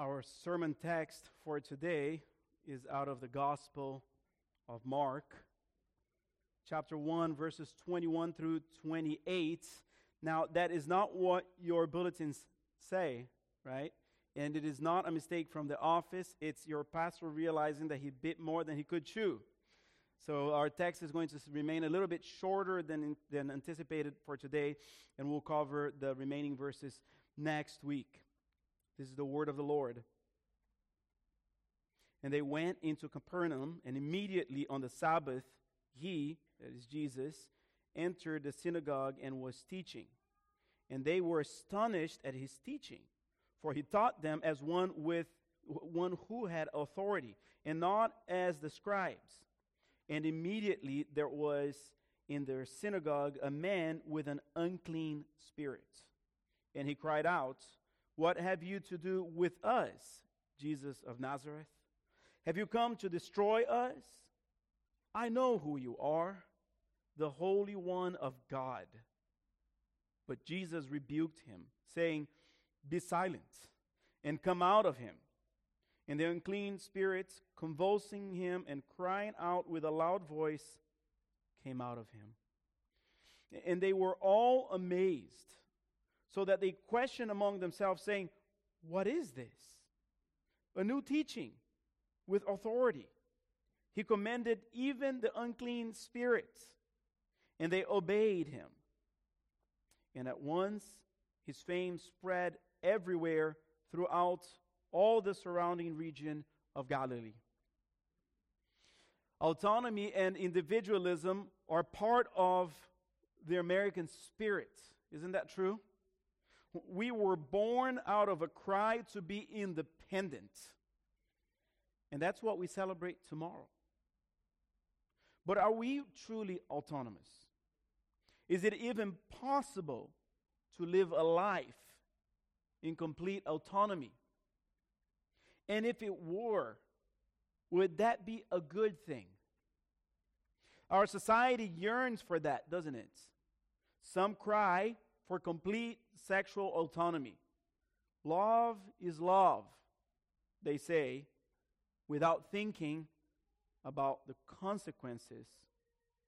Our sermon text for today is out of the Gospel of Mark, chapter 1, verses 21 through 28. Now, that is not what your bulletins say, right? And it is not a mistake from the office. It's your pastor realizing that he bit more than he could chew. So, our text is going to remain a little bit shorter than, than anticipated for today, and we'll cover the remaining verses next week. This is the word of the Lord. And they went into Capernaum, and immediately on the Sabbath, he, that is Jesus, entered the synagogue and was teaching. And they were astonished at his teaching, for he taught them as one with one who had authority, and not as the scribes. And immediately there was in their synagogue a man with an unclean spirit. And he cried out, what have you to do with us, Jesus of Nazareth? Have you come to destroy us? I know who you are, the Holy One of God. But Jesus rebuked him, saying, Be silent and come out of him. And the unclean spirits, convulsing him and crying out with a loud voice, came out of him. And they were all amazed so that they question among themselves, saying, What is this? A new teaching with authority. He commanded even the unclean spirits, and they obeyed him. And at once his fame spread everywhere throughout all the surrounding region of Galilee. Autonomy and individualism are part of the American spirit. Isn't that true? We were born out of a cry to be independent. And that's what we celebrate tomorrow. But are we truly autonomous? Is it even possible to live a life in complete autonomy? And if it were, would that be a good thing? Our society yearns for that, doesn't it? Some cry for complete sexual autonomy. Love is love, they say, without thinking about the consequences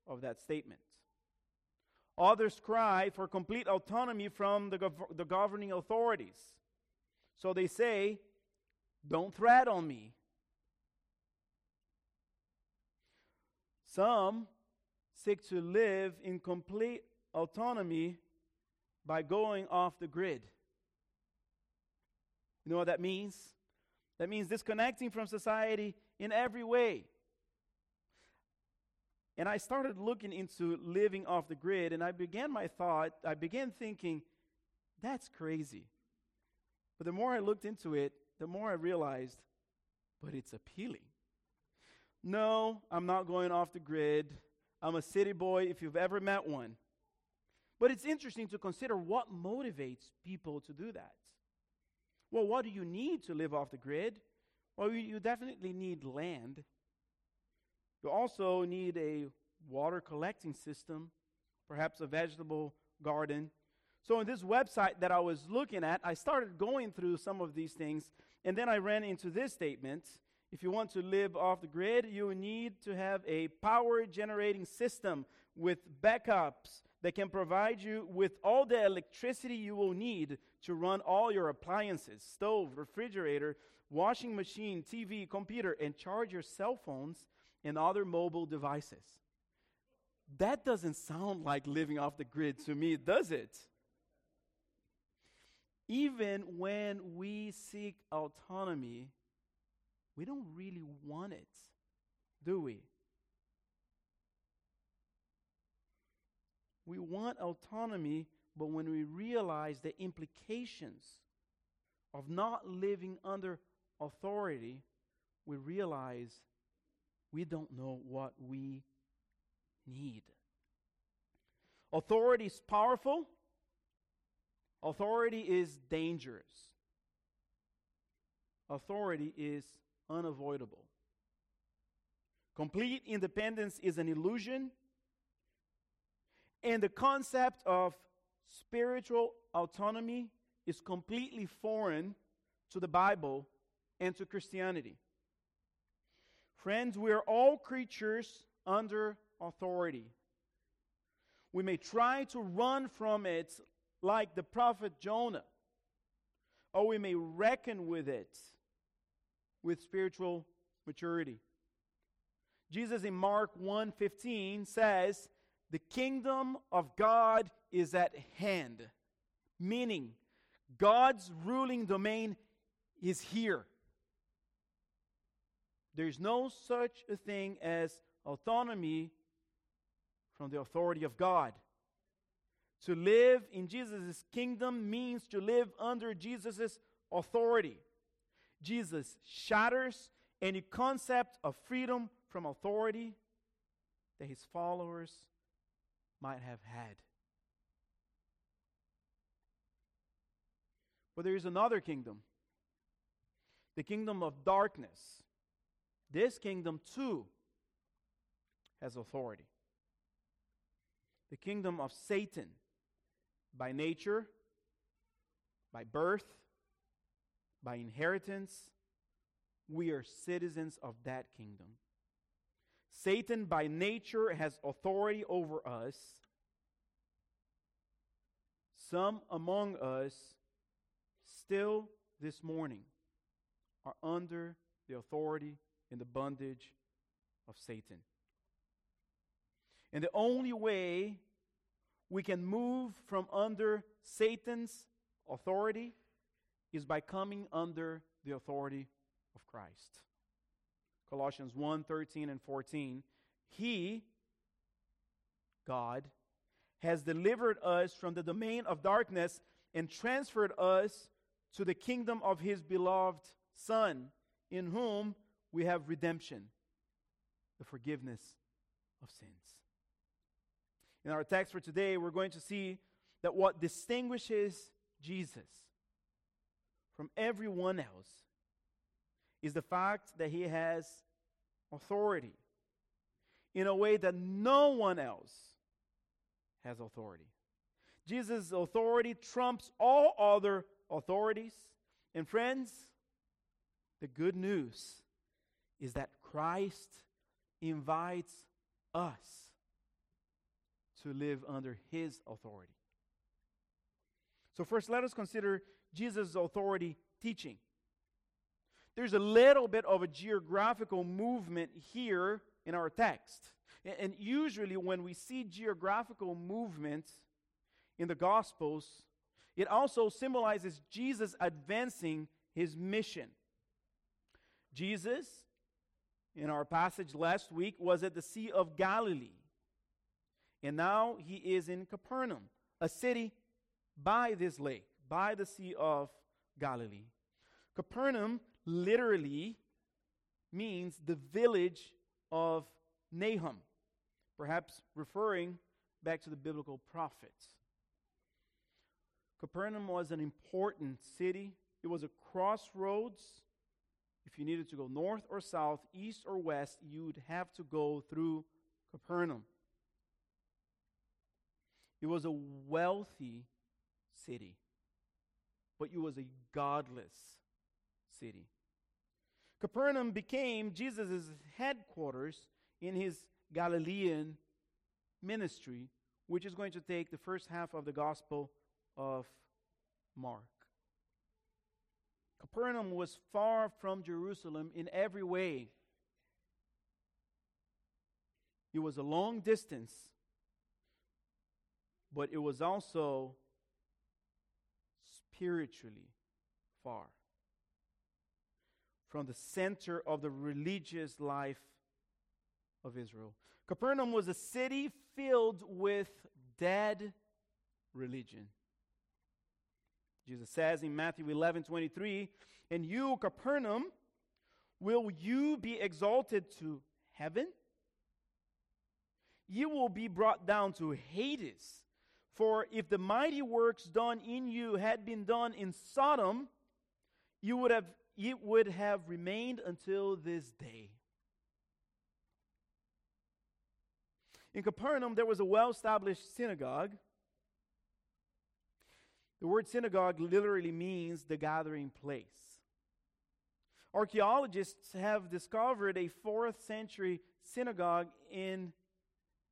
of that statement. Others cry for complete autonomy from the, gov- the governing authorities. So they say, Don't threat on me. Some seek to live in complete autonomy by going off the grid. You know what that means? That means disconnecting from society in every way. And I started looking into living off the grid, and I began my thought, I began thinking, that's crazy. But the more I looked into it, the more I realized, but it's appealing. No, I'm not going off the grid. I'm a city boy if you've ever met one. But it's interesting to consider what motivates people to do that. Well, what do you need to live off the grid? Well, you definitely need land. You also need a water collecting system, perhaps a vegetable garden. So, in this website that I was looking at, I started going through some of these things, and then I ran into this statement. If you want to live off the grid, you need to have a power generating system with backups that can provide you with all the electricity you will need to run all your appliances stove, refrigerator, washing machine, TV, computer, and charge your cell phones and other mobile devices. That doesn't sound like living off the grid to me, does it? Even when we seek autonomy, we don't really want it, do we? We want autonomy, but when we realize the implications of not living under authority, we realize we don't know what we need. Authority is powerful, authority is dangerous, authority is unavoidable. Complete independence is an illusion and the concept of spiritual autonomy is completely foreign to the Bible and to Christianity. Friends, we are all creatures under authority. We may try to run from it like the prophet Jonah, or we may reckon with it with spiritual maturity. Jesus in Mark 1:15 says, "The kingdom of God is at hand." Meaning, God's ruling domain is here. There's no such a thing as autonomy from the authority of God. To live in Jesus' kingdom means to live under Jesus' authority. Jesus shatters any concept of freedom from authority that his followers might have had. But there is another kingdom the kingdom of darkness. This kingdom, too, has authority. The kingdom of Satan, by nature, by birth, by inheritance, we are citizens of that kingdom. Satan, by nature, has authority over us. Some among us, still this morning, are under the authority and the bondage of Satan. And the only way we can move from under Satan's authority is by coming under the authority of Christ. Colossians 1 13 and 14. He, God, has delivered us from the domain of darkness and transferred us to the kingdom of his beloved Son, in whom we have redemption, the forgiveness of sins. In our text for today, we're going to see that what distinguishes Jesus from everyone else is the fact that he has authority in a way that no one else has authority. Jesus' authority trumps all other authorities. And friends, the good news is that Christ invites us to live under his authority. So, first, let us consider Jesus' authority teaching. There's a little bit of a geographical movement here in our text. And usually, when we see geographical movements in the Gospels, it also symbolizes Jesus advancing his mission. Jesus, in our passage last week, was at the Sea of Galilee. And now he is in Capernaum, a city by this lake, by the Sea of Galilee. Capernaum literally means the village of Nahum, perhaps referring back to the biblical prophets. Capernaum was an important city. It was a crossroads. If you needed to go north or south, east or west, you'd have to go through Capernaum. It was a wealthy city, but it was a godless city. Capernaum became Jesus' headquarters in his Galilean ministry, which is going to take the first half of the Gospel of Mark. Capernaum was far from Jerusalem in every way. It was a long distance, but it was also spiritually far from the center of the religious life of Israel. Capernaum was a city filled with dead religion. Jesus says in Matthew 11 23, And you, Capernaum, will you be exalted to heaven? You will be brought down to Hades. For if the mighty works done in you had been done in Sodom, you would have it would have remained until this day. In Capernaum, there was a well established synagogue. The word synagogue literally means the gathering place. Archaeologists have discovered a fourth century synagogue in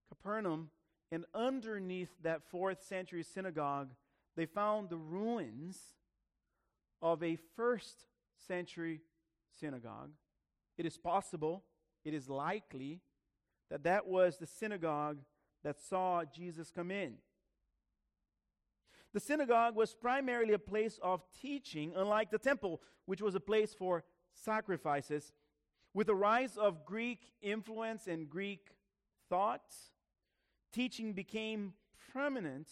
Capernaum, and underneath that fourth century synagogue, they found the ruins of a first century synagogue. It is possible, it is likely, that that was the synagogue that saw Jesus come in. The synagogue was primarily a place of teaching, unlike the temple, which was a place for sacrifices. With the rise of Greek influence and Greek thought, teaching became prominent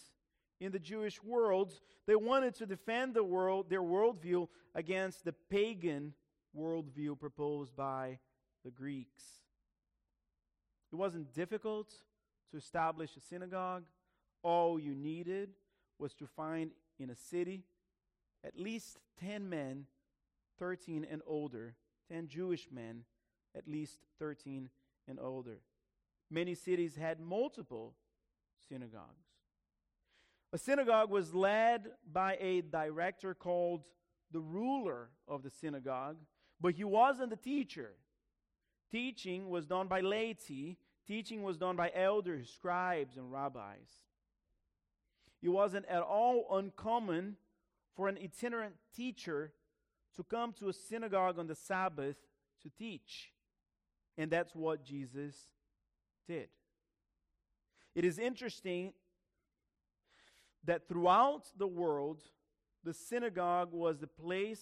in the Jewish world. They wanted to defend the world, their worldview against the pagan worldview proposed by the Greeks. It wasn't difficult to establish a synagogue. All you needed was to find in a city at least 10 men, 13 and older, 10 Jewish men, at least 13 and older. Many cities had multiple synagogues. A synagogue was led by a director called the ruler of the synagogue, but he wasn't the teacher. Teaching was done by laity, teaching was done by elders, scribes, and rabbis. It wasn't at all uncommon for an itinerant teacher to come to a synagogue on the Sabbath to teach. And that's what Jesus did. It is interesting that throughout the world, the synagogue was the place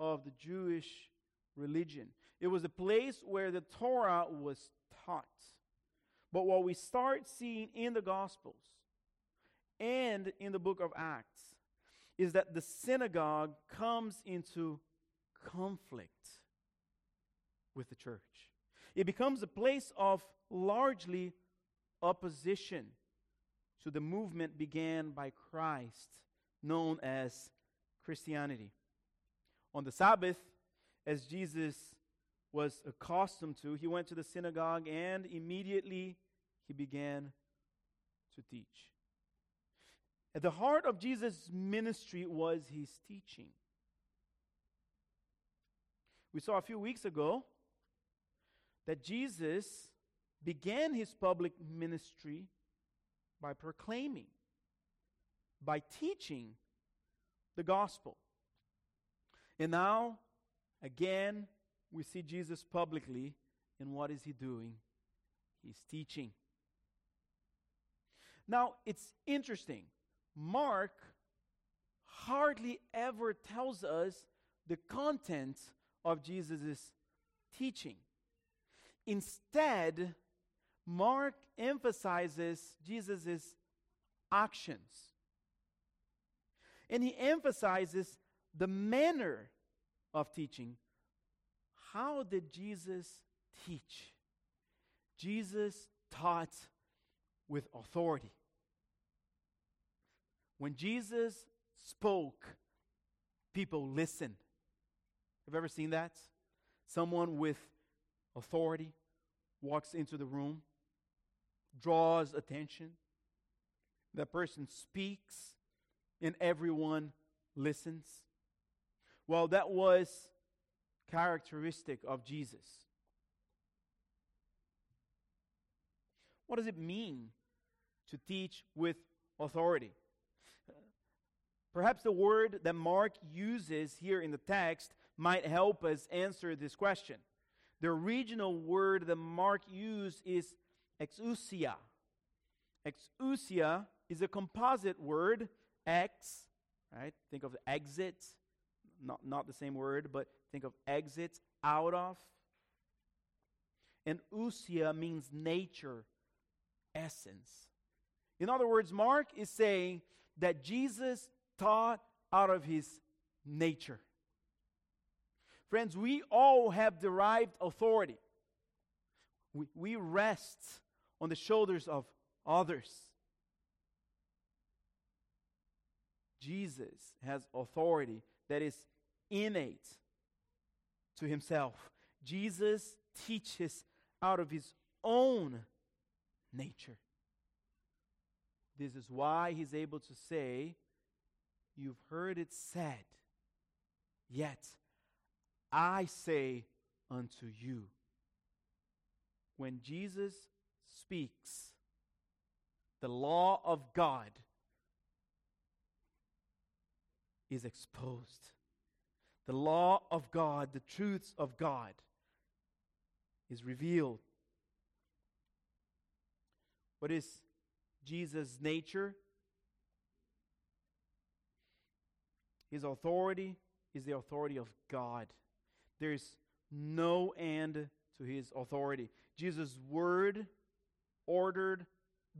of the Jewish religion. It was a place where the Torah was taught. But what we start seeing in the Gospels and in the book of Acts is that the synagogue comes into conflict with the church. It becomes a place of largely opposition to the movement began by Christ, known as Christianity. On the Sabbath, as Jesus was accustomed to, he went to the synagogue and immediately he began to teach. At the heart of Jesus' ministry was his teaching. We saw a few weeks ago that Jesus began his public ministry by proclaiming, by teaching the gospel. And now, again, we see Jesus publicly, and what is he doing? He's teaching. Now, it's interesting. Mark hardly ever tells us the content of Jesus' teaching. Instead, Mark emphasizes Jesus' actions. And he emphasizes the manner of teaching. How did Jesus teach? Jesus taught with authority. When Jesus spoke, people listened. Have you ever seen that? Someone with authority walks into the room draws attention. That person speaks and everyone listens. Well, that was characteristic of Jesus. What does it mean to teach with authority? Perhaps the word that Mark uses here in the text might help us answer this question. The original word that Mark used is exousia. Exousia is a composite word, ex, right? Think of exit, not, not the same word, but think of exit, out of. And ousia means nature, essence. In other words, Mark is saying that Jesus taught out of his nature. Friends, we all have derived authority. We, we rest on the shoulders of others. Jesus has authority that is innate to himself. Jesus teaches out of his own nature. This is why he's able to say, You've heard it said, yet I say unto you. When Jesus speaks, the law of God is exposed. The law of God, the truths of God, is revealed. What is Jesus' nature? His authority is the authority of God. There's no end to his authority. Jesus' word ordered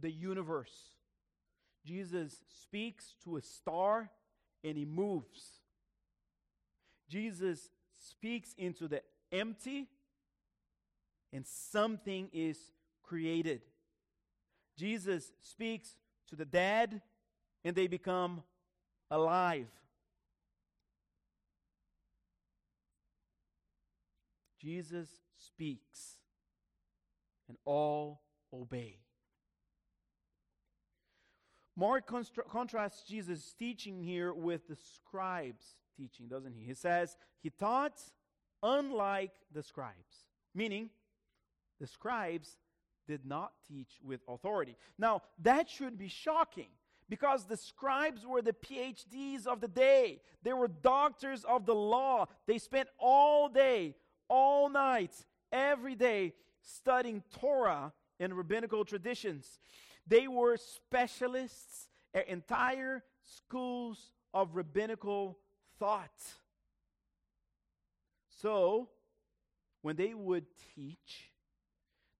the universe. Jesus speaks to a star and he moves. Jesus speaks into the empty and something is created. Jesus speaks to the dead and they become alive. Jesus speaks and all obey. Mark contrasts Jesus' teaching here with the scribes' teaching, doesn't he? He says he taught unlike the scribes, meaning the scribes did not teach with authority. Now, that should be shocking because the scribes were the PhDs of the day. They were doctors of the law. They spent all day, all night, every day studying Torah and rabbinical traditions. They were specialists entire schools of rabbinical thought. So, when they would teach,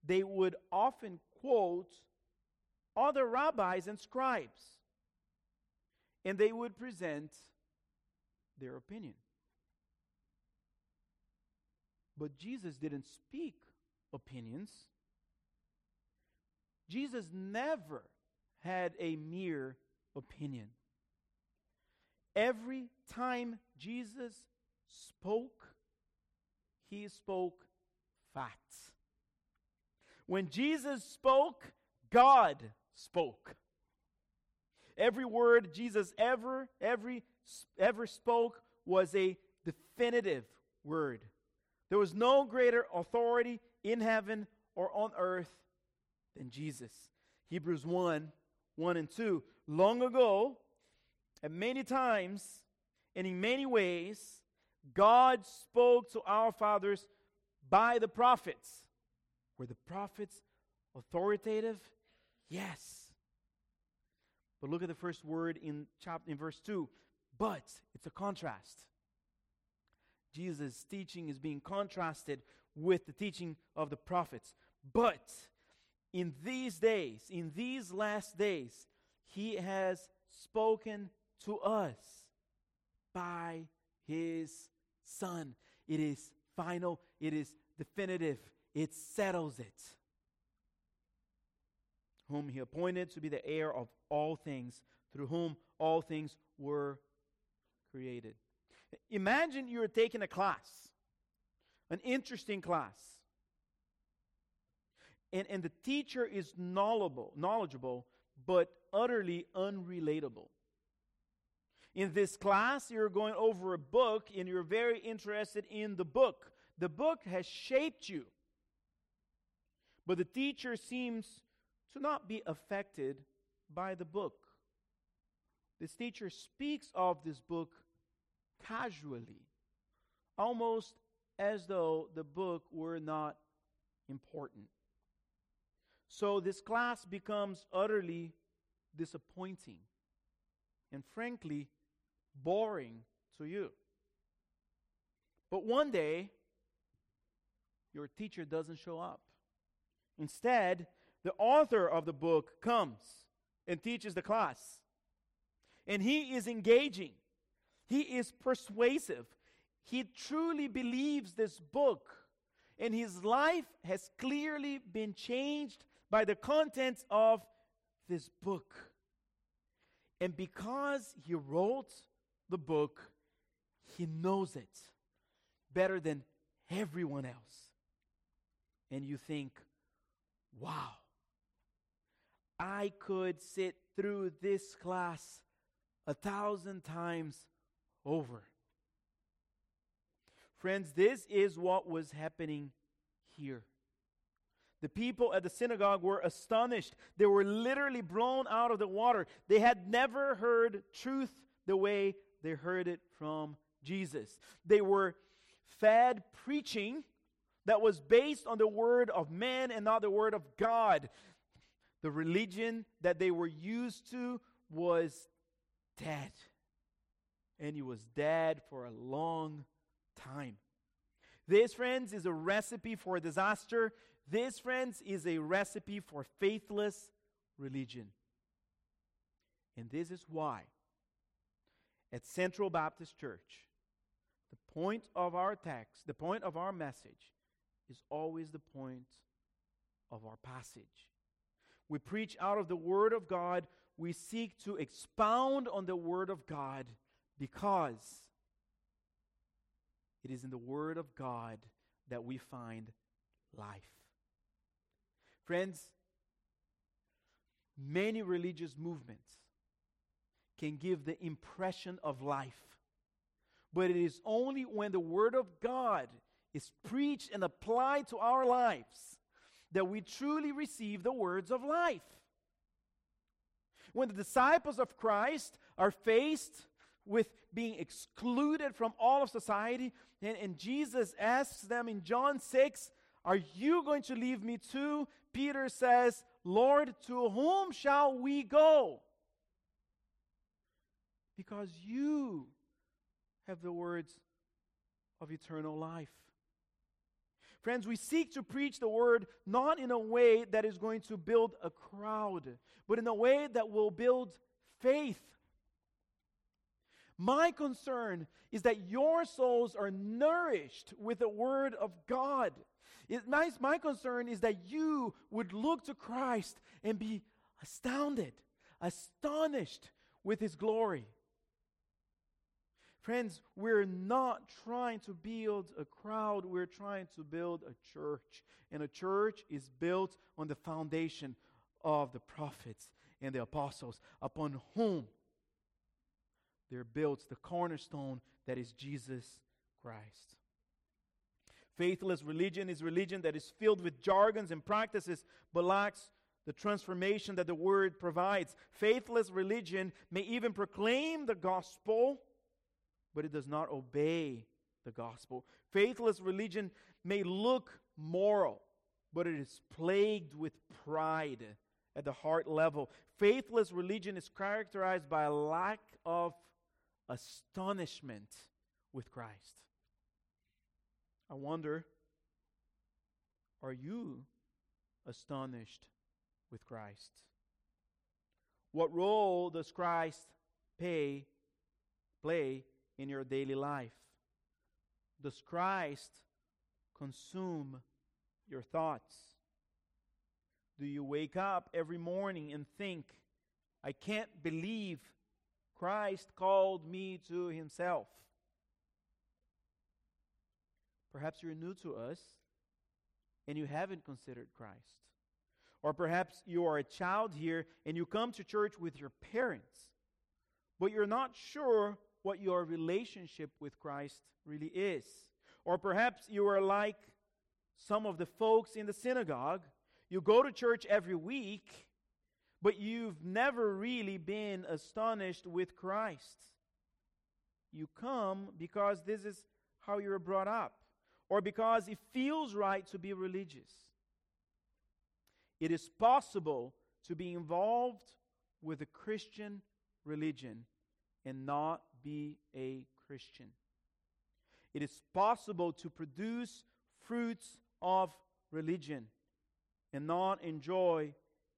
they would often quote other rabbis and scribes, and they would present their opinion. But Jesus didn't speak opinions. Jesus never had a mere opinion. Every time Jesus spoke, he spoke facts. When Jesus spoke, God spoke. Every word Jesus ever, every, ever spoke was a definitive word. There was no greater authority in heaven or on earth than Jesus. Hebrews 1 1 and 2. Long ago, at many times, and in many ways, God spoke to our fathers by the prophets. Were the prophets authoritative? Yes. But look at the first word in chapter in verse 2. But it's a contrast. Jesus' teaching is being contrasted with the teaching of the prophets. But in these days, in these last days, he has spoken to us by his Son. It is final, it is definitive, it settles it. Whom he appointed to be the heir of all things, through whom all things were created. Imagine you're taking a class, an interesting class and, and the teacher is knowledgeable, knowledgeable, but utterly unrelatable. In this class, you're going over a book and you're very interested in the book. The book has shaped you. But the teacher seems to not be affected by the book. This teacher speaks of this book casually, almost as though the book were not important. So this class becomes utterly disappointing and frankly boring to you. But one day, your teacher doesn't show up. Instead, the author of the book comes and teaches the class. And he is engaging, he is persuasive. He truly believes this book, and his life has clearly been changed by the contents of this book. And because he wrote the book, he knows it better than everyone else. And you think, wow, I could sit through this class a thousand times over. Friends, this is what was happening here. The people at the synagogue were astonished. They were literally blown out of the water. They had never heard truth the way they heard it from Jesus. They were fed preaching that was based on the word of man and not the word of God. The religion that they were used to was dead. And he was dead for a long time. This, friends, is a recipe for disaster. This, friends, is a recipe for faithless religion. And this is why, at Central Baptist Church, the point of our text, the point of our message, is always the point of our passage. We preach out of the Word of God. We seek to expound on the Word of God because it is in the Word of God that we find life. Friends, many religious movements can give the impression of life, but it is only when the Word of God is preached and applied to our lives that we truly receive the words of life. When the disciples of Christ are faced with being excluded from all of society, and, and Jesus asks them in John 6, Are you going to leave me too? Peter says, Lord, to whom shall we go? Because you have the words of eternal life. Friends, we seek to preach the word not in a way that is going to build a crowd, but in a way that will build faith. My concern is that your souls are nourished with the word of God. It, my, my concern is that you would look to Christ and be astounded, astonished with his glory. Friends, we're not trying to build a crowd, we're trying to build a church. And a church is built on the foundation of the prophets and the apostles, upon whom they're built the cornerstone that is Jesus Christ. Faithless religion is religion that is filled with jargons and practices but lacks the transformation that the word provides. Faithless religion may even proclaim the gospel but it does not obey the gospel. Faithless religion may look moral, but it is plagued with pride at the heart level. Faithless religion is characterized by a lack of astonishment with Christ. I wonder are you astonished with Christ? What role does Christ pay, play in your daily life? Does Christ consume your thoughts? Do you wake up every morning and think, I can't believe Christ called me to himself? Perhaps you're new to us and you haven't considered Christ. Or perhaps you are a child here and you come to church with your parents, but you're not sure what your relationship with Christ really is. Or perhaps you are like some of the folks in the synagogue. You go to church every week, but you've never really been astonished with Christ. You come because this is how you're brought up, or because it feels right to be religious. It is possible to be involved with a Christian religion and not be a Christian. It is possible to produce fruits of religion and not enjoy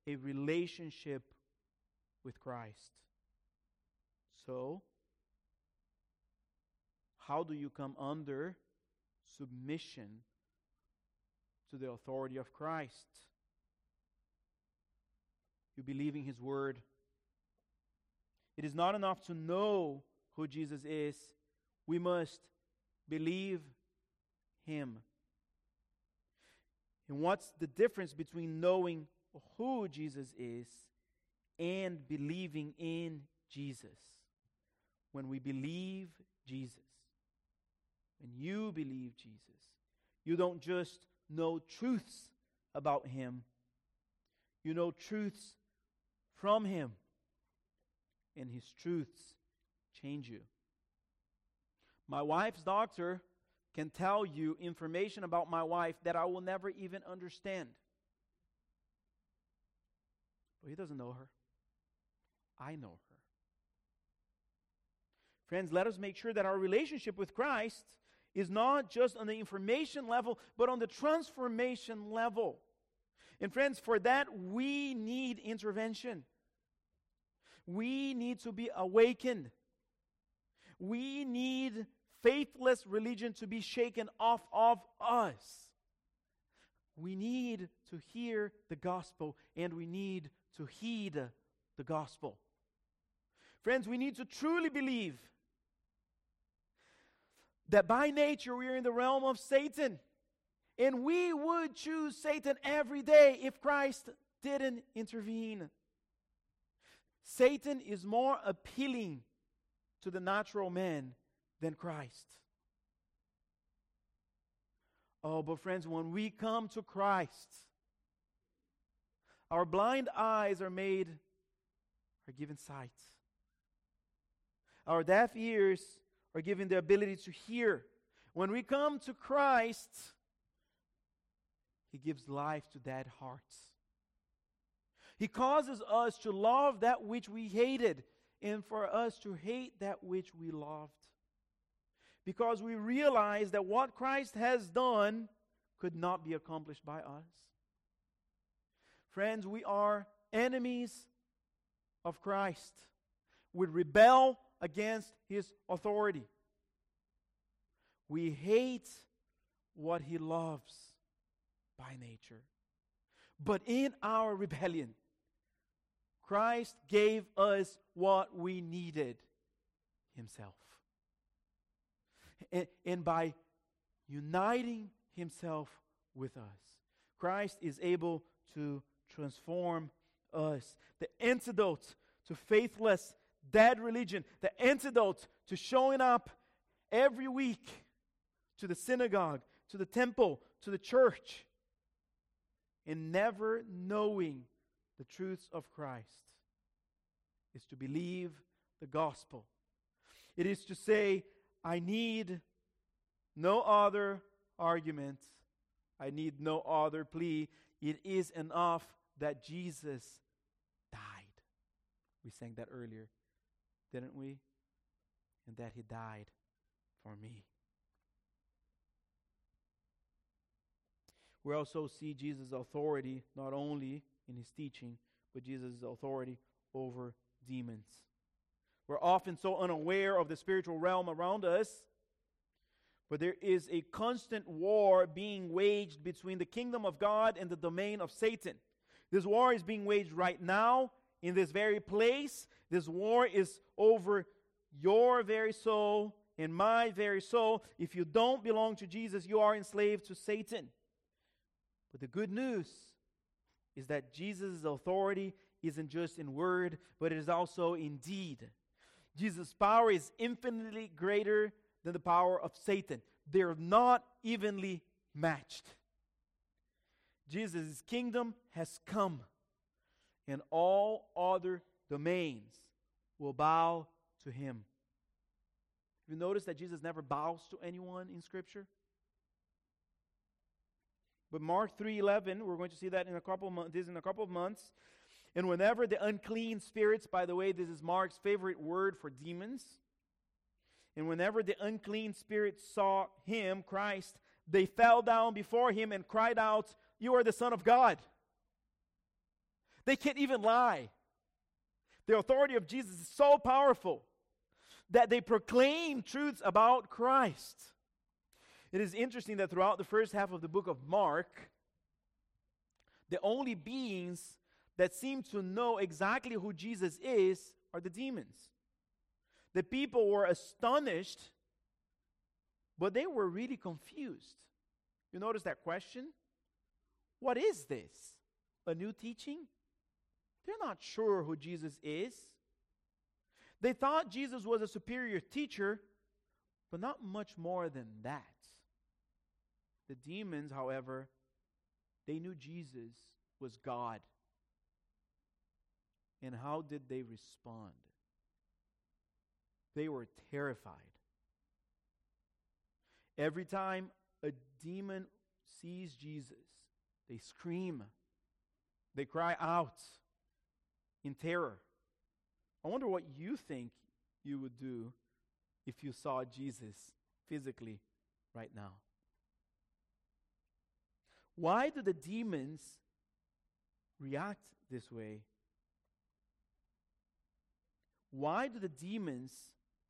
a relationship with Christ. So, how do you come under submission to the authority of Christ? You believe in His Word. It is not enough to know who Jesus is, we must believe him. And what's the difference between knowing who Jesus is and believing in Jesus? When we believe Jesus, when you believe Jesus. You don't just know truths about him, you know truths from him. And his truths change you. My wife's doctor can tell you information about my wife that I will never even understand. But he doesn't know her. I know her. Friends, let us make sure that our relationship with Christ is not just on the information level, but on the transformation level. And friends, for that, we need intervention. We need to be awakened. We need faithless religion to be shaken off of us. We need to hear the gospel and we need to heed the gospel. Friends, we need to truly believe that by nature we are in the realm of Satan. And we would choose Satan every day if Christ didn't intervene. Satan is more appealing to the natural man than Christ. Oh, but friends, when we come to Christ, our blind eyes are made, are given sight. Our deaf ears are given the ability to hear. When we come to Christ, He gives life to dead hearts. He causes us to love that which we hated and for us to hate that which we loved. Because we realize that what Christ has done could not be accomplished by us. Friends, we are enemies of Christ. We rebel against his authority. We hate what he loves by nature. But in our rebellion, Christ gave us what we needed himself. And, and by uniting himself with us, Christ is able to transform us. The antidote to faithless dead religion, the antidote to showing up every week to the synagogue, to the temple, to the church, and never knowing the truths of Christ is to believe the gospel. It is to say, I need no other argument, I need no other plea. It is enough that Jesus died. We sang that earlier didn't we? And that he died for me. We also see Jesus' authority not only in his teaching, but Jesus' authority over demons. We're often so unaware of the spiritual realm around us, but there is a constant war being waged between the kingdom of God and the domain of Satan. This war is being waged right now in this very place. This war is over your very soul and my very soul. If you don't belong to Jesus, you are enslaved to Satan. But the good news is that Jesus' authority isn't just in word, but it is also in deed. Jesus' power is infinitely greater than the power of Satan. They're not evenly matched. Jesus' kingdom has come and all other domains will bow to him. Have you noticed that Jesus never bows to anyone in Scripture? But Mark 3:11, we're going to see that in a couple of months, this in a couple of months. And whenever the unclean spirits, by the way, this is Mark's favorite word for demons. And whenever the unclean spirits saw him, Christ, they fell down before him and cried out, "You are the son of God." They can't even lie. The authority of Jesus is so powerful that they proclaim truths about Christ. It is interesting that throughout the first half of the book of Mark, the only beings that seem to know exactly who Jesus is are the demons. The people were astonished, but they were really confused. You notice that question? What is this? A new teaching? They're not sure who Jesus is. They thought Jesus was a superior teacher, but not much more than that. The demons, however, they knew Jesus was God. And how did they respond? They were terrified. Every time a demon sees Jesus, they scream, they cry out in terror. I wonder what you think you would do if you saw Jesus physically right now. Why do the demons react this way? Why do the demons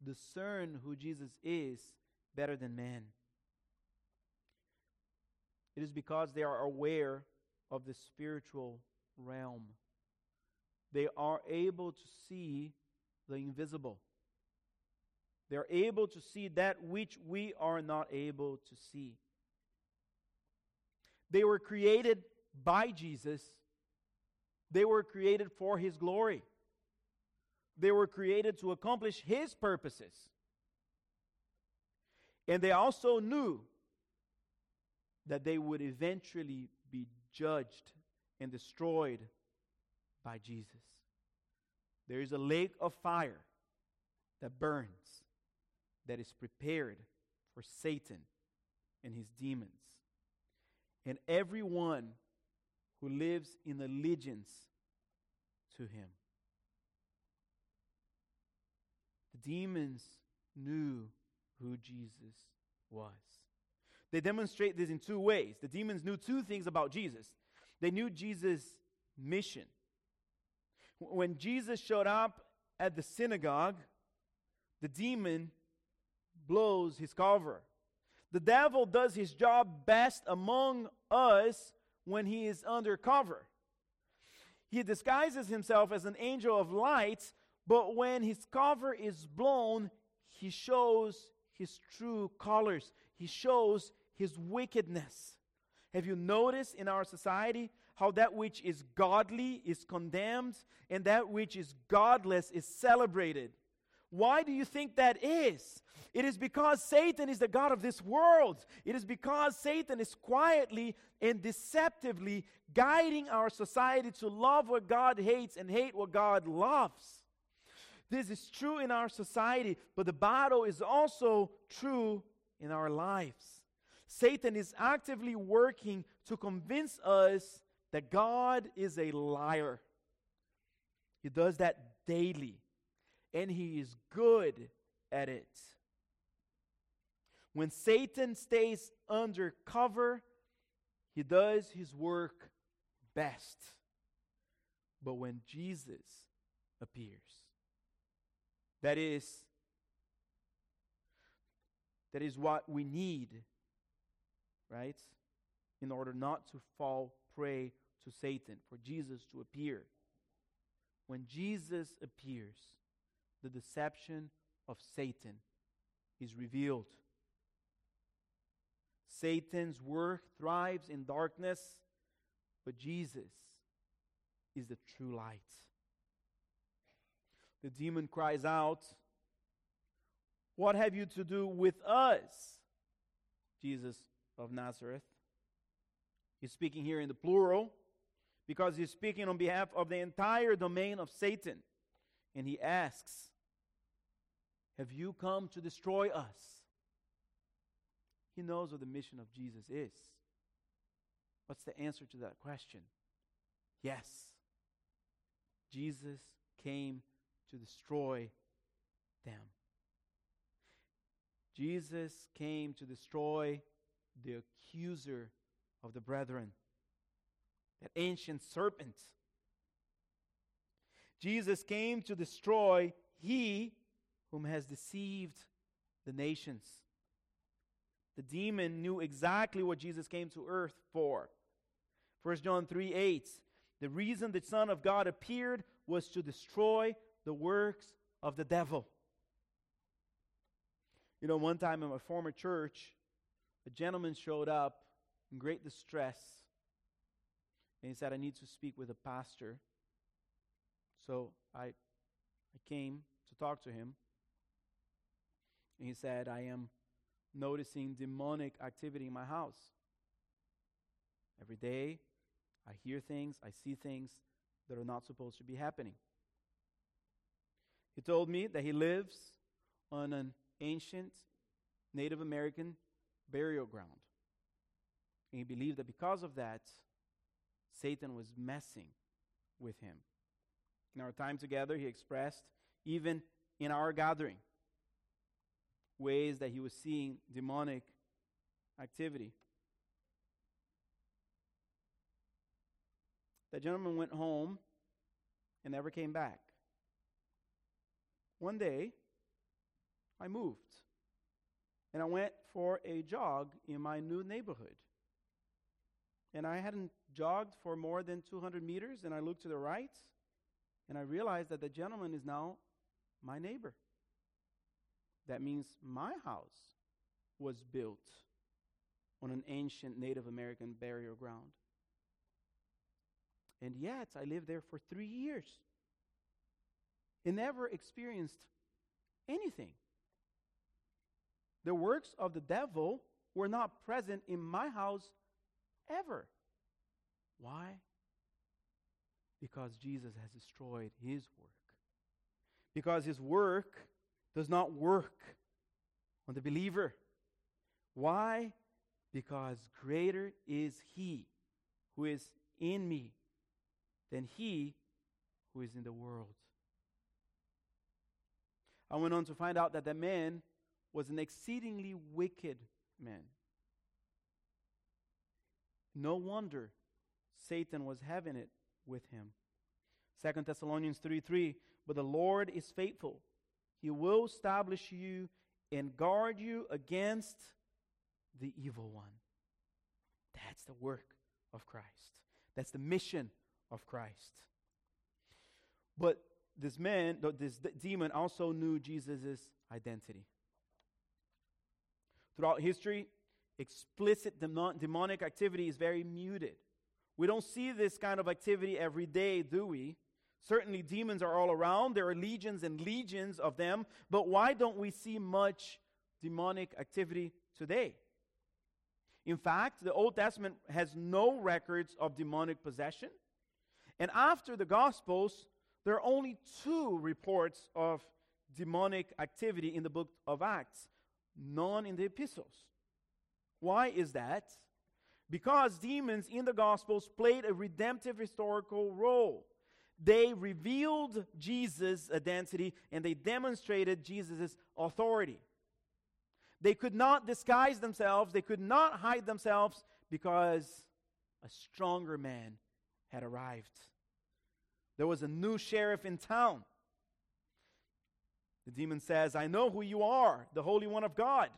discern who Jesus is better than man? It is because they are aware of the spiritual realm. They are able to see the invisible. They are able to see that which we are not able to see. They were created by Jesus, they were created for His glory. They were created to accomplish His purposes. And they also knew that they would eventually be judged and destroyed by Jesus. There is a lake of fire that burns, that is prepared for Satan and his demons. And everyone who lives in allegiance to him. The demons knew who Jesus was. They demonstrate this in two ways. The demons knew two things about Jesus. They knew Jesus' mission. When Jesus showed up at the synagogue, the demon blows his cover. The devil does his job best among us when he is undercover. He disguises himself as an angel of light, but when his cover is blown, he shows his true colors. He shows his wickedness. Have you noticed in our society how that which is godly is condemned and that which is godless is celebrated? Why do you think that is? It is because Satan is the God of this world. It is because Satan is quietly and deceptively guiding our society to love what God hates and hate what God loves. This is true in our society, but the battle is also true in our lives. Satan is actively working to convince us that God is a liar. He does that daily, and he is good at it. When Satan stays under cover, he does his work best. But when Jesus appears, that is that is what we need right? In order not to fall prey to Satan, for Jesus to appear. When Jesus appears, the deception of Satan is revealed. Satan's work thrives in darkness, but Jesus is the true light. The demon cries out, What have you to do with us? Jesus of Nazareth. He's speaking here in the plural because he's speaking on behalf of the entire domain of Satan. And he asks, Have you come to destroy us? He knows what the mission of Jesus is. What's the answer to that question? Yes. Jesus came to destroy them. Jesus came to destroy the accuser of the brethren, that ancient serpent. Jesus came to destroy he whom has deceived the nations. The demon knew exactly what Jesus came to earth for. 1 John 3 8. The reason the Son of God appeared was to destroy the works of the devil. You know, one time in my former church, a gentleman showed up in great distress and he said, I need to speak with a pastor. So I, I came to talk to him. And he said, I am noticing demonic activity in my house. Every day, I hear things, I see things that are not supposed to be happening. He told me that he lives on an ancient Native American burial ground. And he believed that because of that, Satan was messing with him. In our time together, he expressed, even in our gathering, ways that he was seeing demonic activity. That gentleman went home and never came back. One day, I moved and I went for a jog in my new neighborhood. And I hadn't jogged for more than 200 meters, and I looked to the right and I realized that the gentleman is now my neighbor. That means my house was built on an ancient Native American burial ground. And yet, I lived there for three years and never experienced anything. The works of the devil were not present in my house ever. Why? Because Jesus has destroyed his work. Because his work does not work on the believer. Why? Because greater is he who is in me than he who is in the world. I went on to find out that the man was an exceedingly wicked man. No wonder Satan was having it with him. Second Thessalonians 3 3. But the Lord is faithful. He will establish you and guard you against the evil one. That's the work of Christ. That's the mission of Christ. But this man, this demon also knew Jesus' identity. Throughout history, explicit demonic activity is very muted. We don't see this kind of activity every day, do we? Certainly, demons are all around. There are legions and legions of them. But why don't we see much demonic activity today? In fact, the Old Testament has no records of demonic possession. And after the Gospels, there are only two reports of demonic activity in the book of Acts, none in the epistles. Why is that? Because demons in the Gospels played a redemptive historical role. They revealed Jesus' identity and they demonstrated Jesus' authority. They could not disguise themselves, they could not hide themselves because a stronger man had arrived. There was a new sheriff in town. The demon says, I know who you are, the Holy One of God.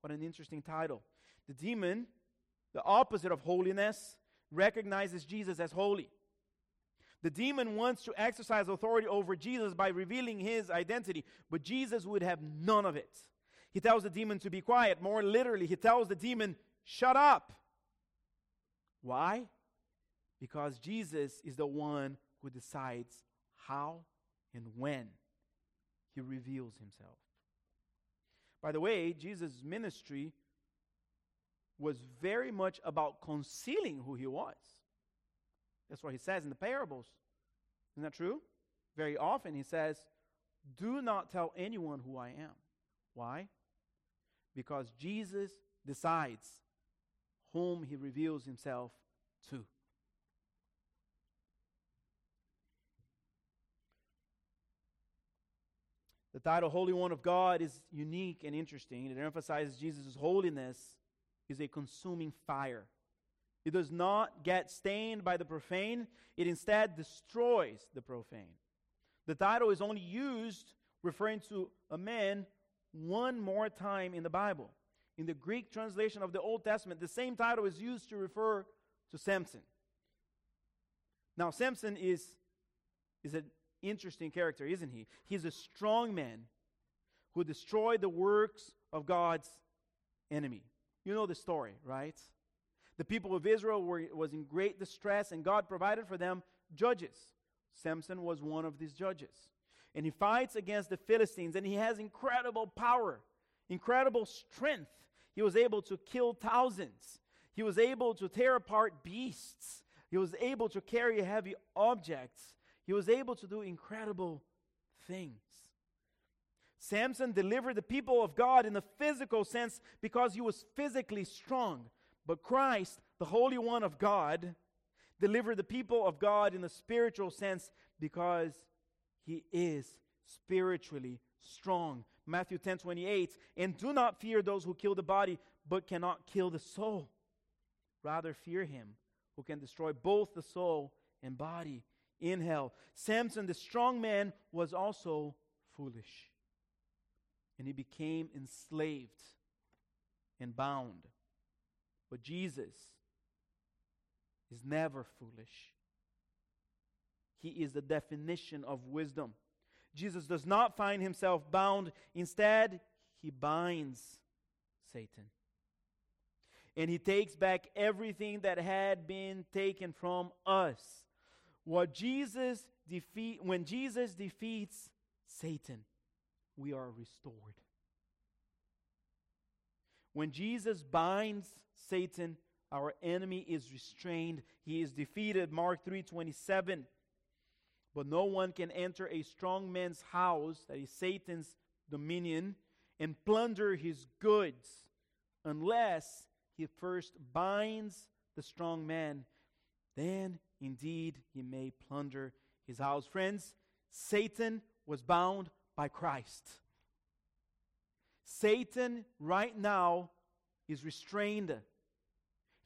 What an interesting title. The demon, the opposite of holiness, recognizes Jesus as holy. The demon wants to exercise authority over Jesus by revealing his identity, but Jesus would have none of it. He tells the demon to be quiet. More literally, he tells the demon, Shut up. Why? Because Jesus is the one who decides how and when he reveals himself. By the way, Jesus' ministry was very much about concealing who he was. That's what he says in the parables. Isn't that true? Very often he says, Do not tell anyone who I am. Why? Because Jesus decides whom he reveals himself to. The title Holy One of God is unique and interesting. It emphasizes Jesus' holiness is a consuming fire. It does not get stained by the profane, it instead destroys the profane. The title is only used referring to a man one more time in the Bible. In the Greek translation of the Old Testament, the same title is used to refer to Samson. Now, Samson is, is an interesting character, isn't he? He's a strong man who destroyed the works of God's enemy. You know the story, right? The people of Israel were was in great distress and God provided for them judges. Samson was one of these judges. And he fights against the Philistines and he has incredible power, incredible strength. He was able to kill thousands. He was able to tear apart beasts. He was able to carry heavy objects. He was able to do incredible things. Samson delivered the people of God in the physical sense because he was physically strong. But Christ, the Holy One of God, delivered the people of God in the spiritual sense because he is spiritually strong. Matthew 10 28. And do not fear those who kill the body, but cannot kill the soul. Rather, fear him who can destroy both the soul and body in hell. Samson, the strong man, was also foolish. And he became enslaved and bound. But Jesus is never foolish. He is the definition of wisdom. Jesus does not find himself bound. Instead, he binds Satan. And he takes back everything that had been taken from us. What Jesus defeat when Jesus defeats Satan, we are restored. When Jesus binds Satan, our enemy is restrained. He is defeated. Mark 3:27. But no one can enter a strong man's house, that is Satan's dominion, and plunder his goods unless he first binds the strong man. Then indeed he may plunder his house. Friends, Satan was bound by Christ. Satan right now is restrained.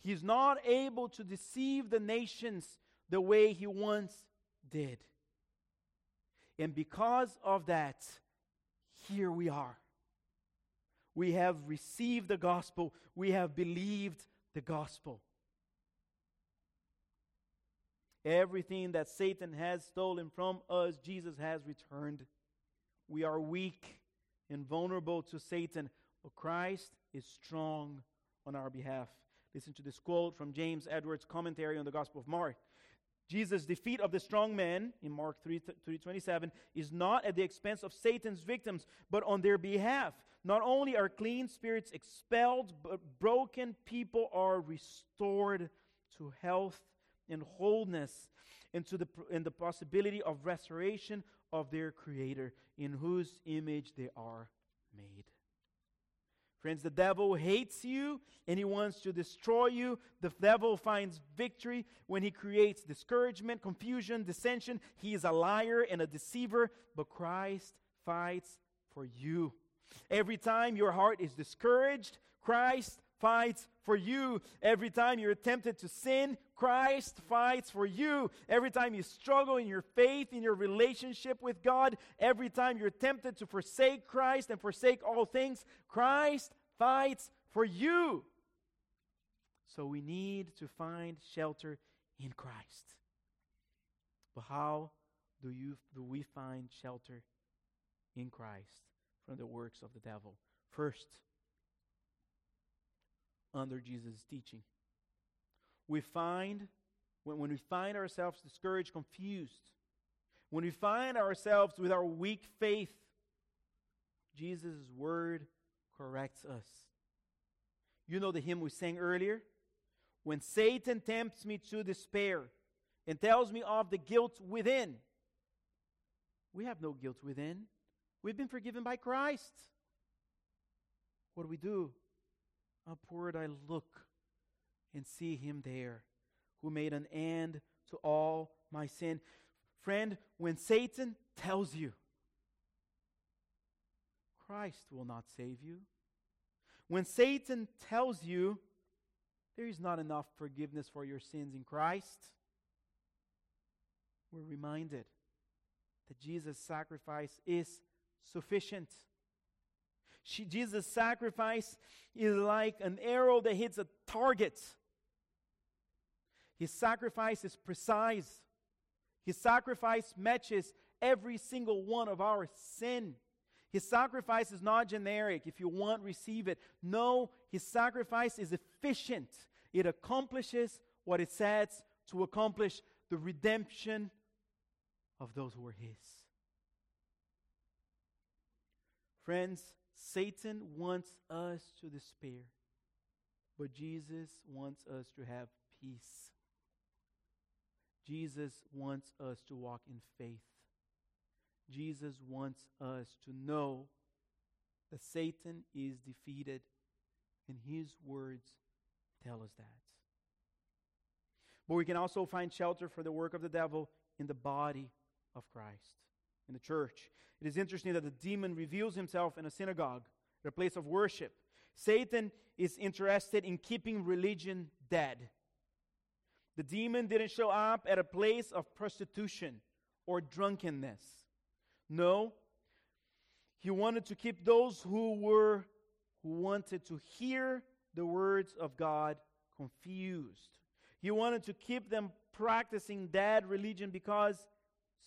He is not able to deceive the nations the way he once did. And because of that, here we are. We have received the gospel, we have believed the gospel. Everything that Satan has stolen from us, Jesus has returned. We are weak and vulnerable to Satan, but Christ is strong on our behalf. Listen to this quote from James Edwards' commentary on the Gospel of Mark. Jesus' defeat of the strong man in Mark 3, 327 is not at the expense of Satan's victims, but on their behalf. Not only are clean spirits expelled, but broken people are restored to health and wholeness and to the, and the possibility of restoration of their Creator, in whose image they are made. Friends, the devil hates you and he wants to destroy you. The devil finds victory when he creates discouragement, confusion, dissension. He is a liar and a deceiver, but Christ fights for you. Every time your heart is discouraged, Christ fights for you. Every time you're tempted to sin, Christ fights for you. Every time you struggle in your faith, in your relationship with God, every time you're tempted to forsake Christ and forsake all things, Christ fights for you. So we need to find shelter in Christ. But how do you do we find shelter in Christ from the works of the devil? First, under Jesus' teaching. We find, when, when we find ourselves discouraged, confused, when we find ourselves with our weak faith, Jesus' word corrects us. You know the hymn we sang earlier? When Satan tempts me to despair and tells me of the guilt within, we have no guilt within. We've been forgiven by Christ. What do we do? Upward I look and see him there who made an end to all my sin. Friend, when Satan tells you, Christ will not save you. When Satan tells you there is not enough forgiveness for your sins in Christ, we're reminded that Jesus' sacrifice is sufficient. She, Jesus' sacrifice is like an arrow that hits a target. His sacrifice is precise. His sacrifice matches every single one of our sin. His sacrifice is not generic. If you want, receive it. No, his sacrifice is efficient. It accomplishes what it sets to accomplish the redemption of those who are his. Friends, Satan wants us to despair, But Jesus wants us to have peace. Jesus wants us to walk in faith. Jesus wants us to know that Satan is defeated, and his words tell us that. But we can also find shelter for the work of the devil in the body of Christ, in the church. It is interesting that the demon reveals himself in a synagogue, a place of worship. Satan is interested in keeping religion dead. The demon didn't show up at a place of prostitution or drunkenness. No, he wanted to keep those who were who wanted to hear the words of God confused. He wanted to keep them practicing dead religion because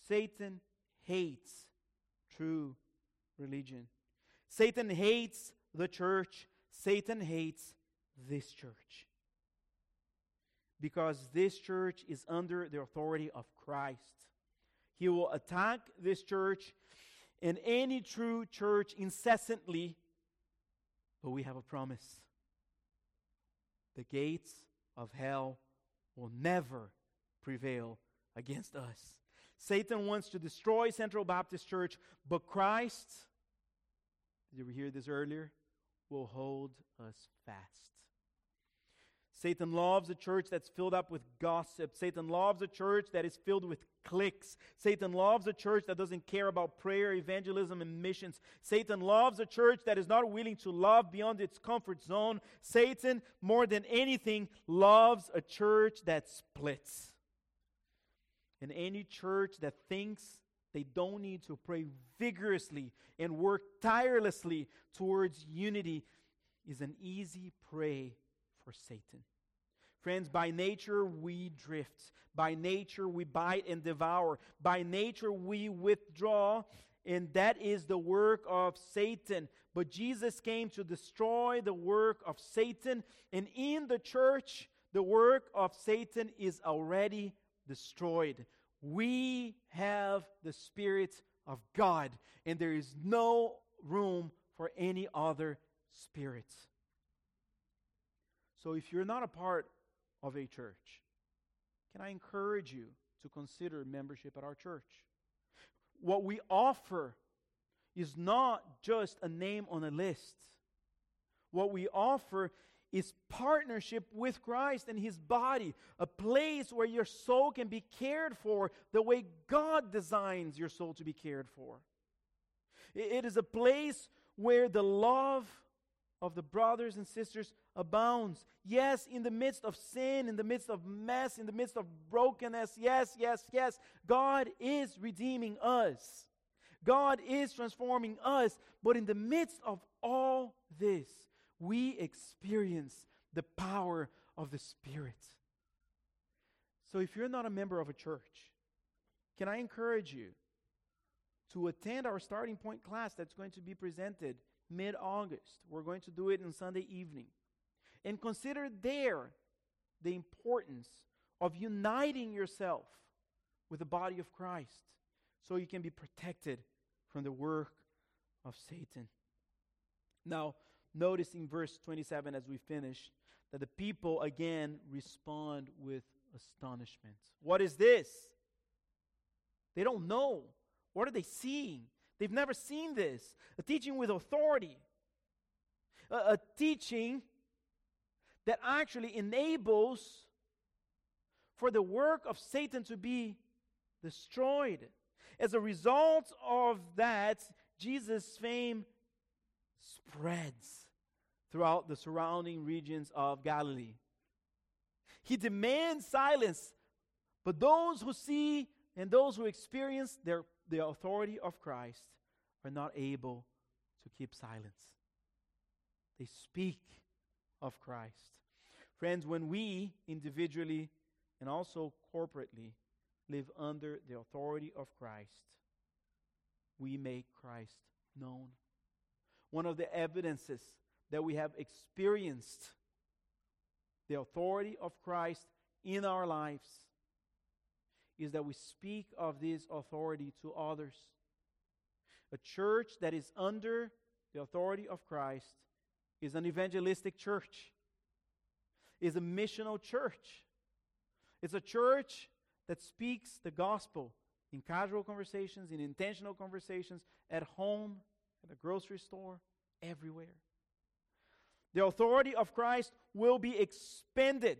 Satan hates true religion. Satan hates the church. Satan hates this church. Because this church is under the authority of Christ. He will attack this church and any true church incessantly, but we have a promise. The gates of hell will never prevail against us. Satan wants to destroy Central Baptist Church, but Christ, did you hear this earlier? Will hold us fast. Satan loves a church that's filled up with gossip. Satan loves a church that is filled with cliques. Satan loves a church that doesn't care about prayer, evangelism, and missions. Satan loves a church that is not willing to love beyond its comfort zone. Satan, more than anything, loves a church that splits. And any church that thinks they don't need to pray vigorously and work tirelessly towards unity is an easy prey for Satan. Friends, by nature we drift. By nature we bite and devour. By nature we withdraw, and that is the work of Satan. But Jesus came to destroy the work of Satan, and in the church, the work of Satan is already destroyed. We have the Spirit of God, and there is no room for any other spirit. So if you're not a part of a church, can I encourage you to consider membership at our church? What we offer is not just a name on a list. What we offer is partnership with Christ and His body, a place where your soul can be cared for the way God designs your soul to be cared for. It is a place where the love of the brothers and sisters abounds. Yes, in the midst of sin, in the midst of mess, in the midst of brokenness, yes, yes, yes, God is redeeming us. God is transforming us. But in the midst of all this, we experience the power of the Spirit. So if you're not a member of a church, can I encourage you to attend our starting point class that's going to be presented mid August. We're going to do it on Sunday evening. And consider there the importance of uniting yourself with the body of Christ so you can be protected from the work of Satan. Now, notice in verse 27 as we finish that the people again respond with astonishment. What is this? They don't know. What are they seeing? They've never seen this. A teaching with authority. A, a teaching that actually enables for the work of Satan to be destroyed. As a result of that, Jesus' fame spreads throughout the surrounding regions of Galilee. He demands silence, but those who see and those who experience their, the authority of Christ are not able to keep silence. They speak of Christ. Friends, when we individually and also corporately live under the authority of Christ, we make Christ known. One of the evidences that we have experienced the authority of Christ in our lives is that we speak of this authority to others. A church that is under the authority of Christ is an evangelistic church. is a missional church. It's a church that speaks the gospel in casual conversations, in intentional conversations, at home, at the grocery store, everywhere. The authority of Christ will be expanded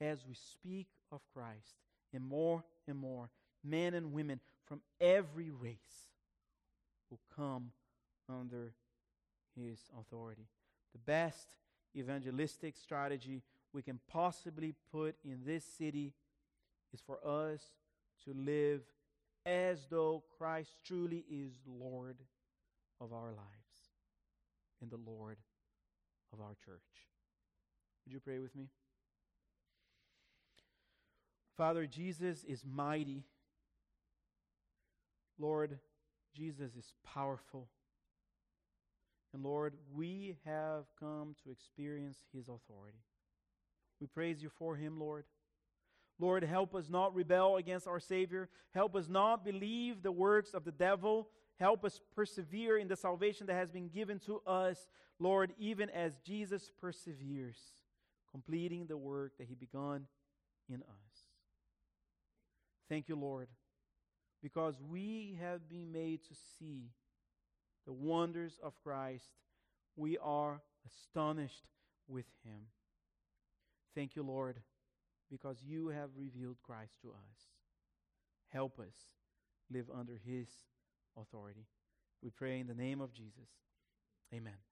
as we speak of Christ, and more and more men and women from every race will come under his authority. The best evangelistic strategy we can possibly put in this city is for us to live as though Christ truly is Lord of our lives and the Lord of our church. Would you pray with me? Father, Jesus is mighty. Lord, Jesus is powerful. And Lord, we have come to experience his authority. We praise you for him, Lord. Lord, help us not rebel against our Savior. Help us not believe the works of the devil. Help us persevere in the salvation that has been given to us, Lord, even as Jesus perseveres, completing the work that he began in us. Thank you, Lord, because we have been made to see the wonders of Christ. We are astonished with him. Thank you, Lord, because you have revealed Christ to us. Help us live under his authority. We pray in the name of Jesus. Amen.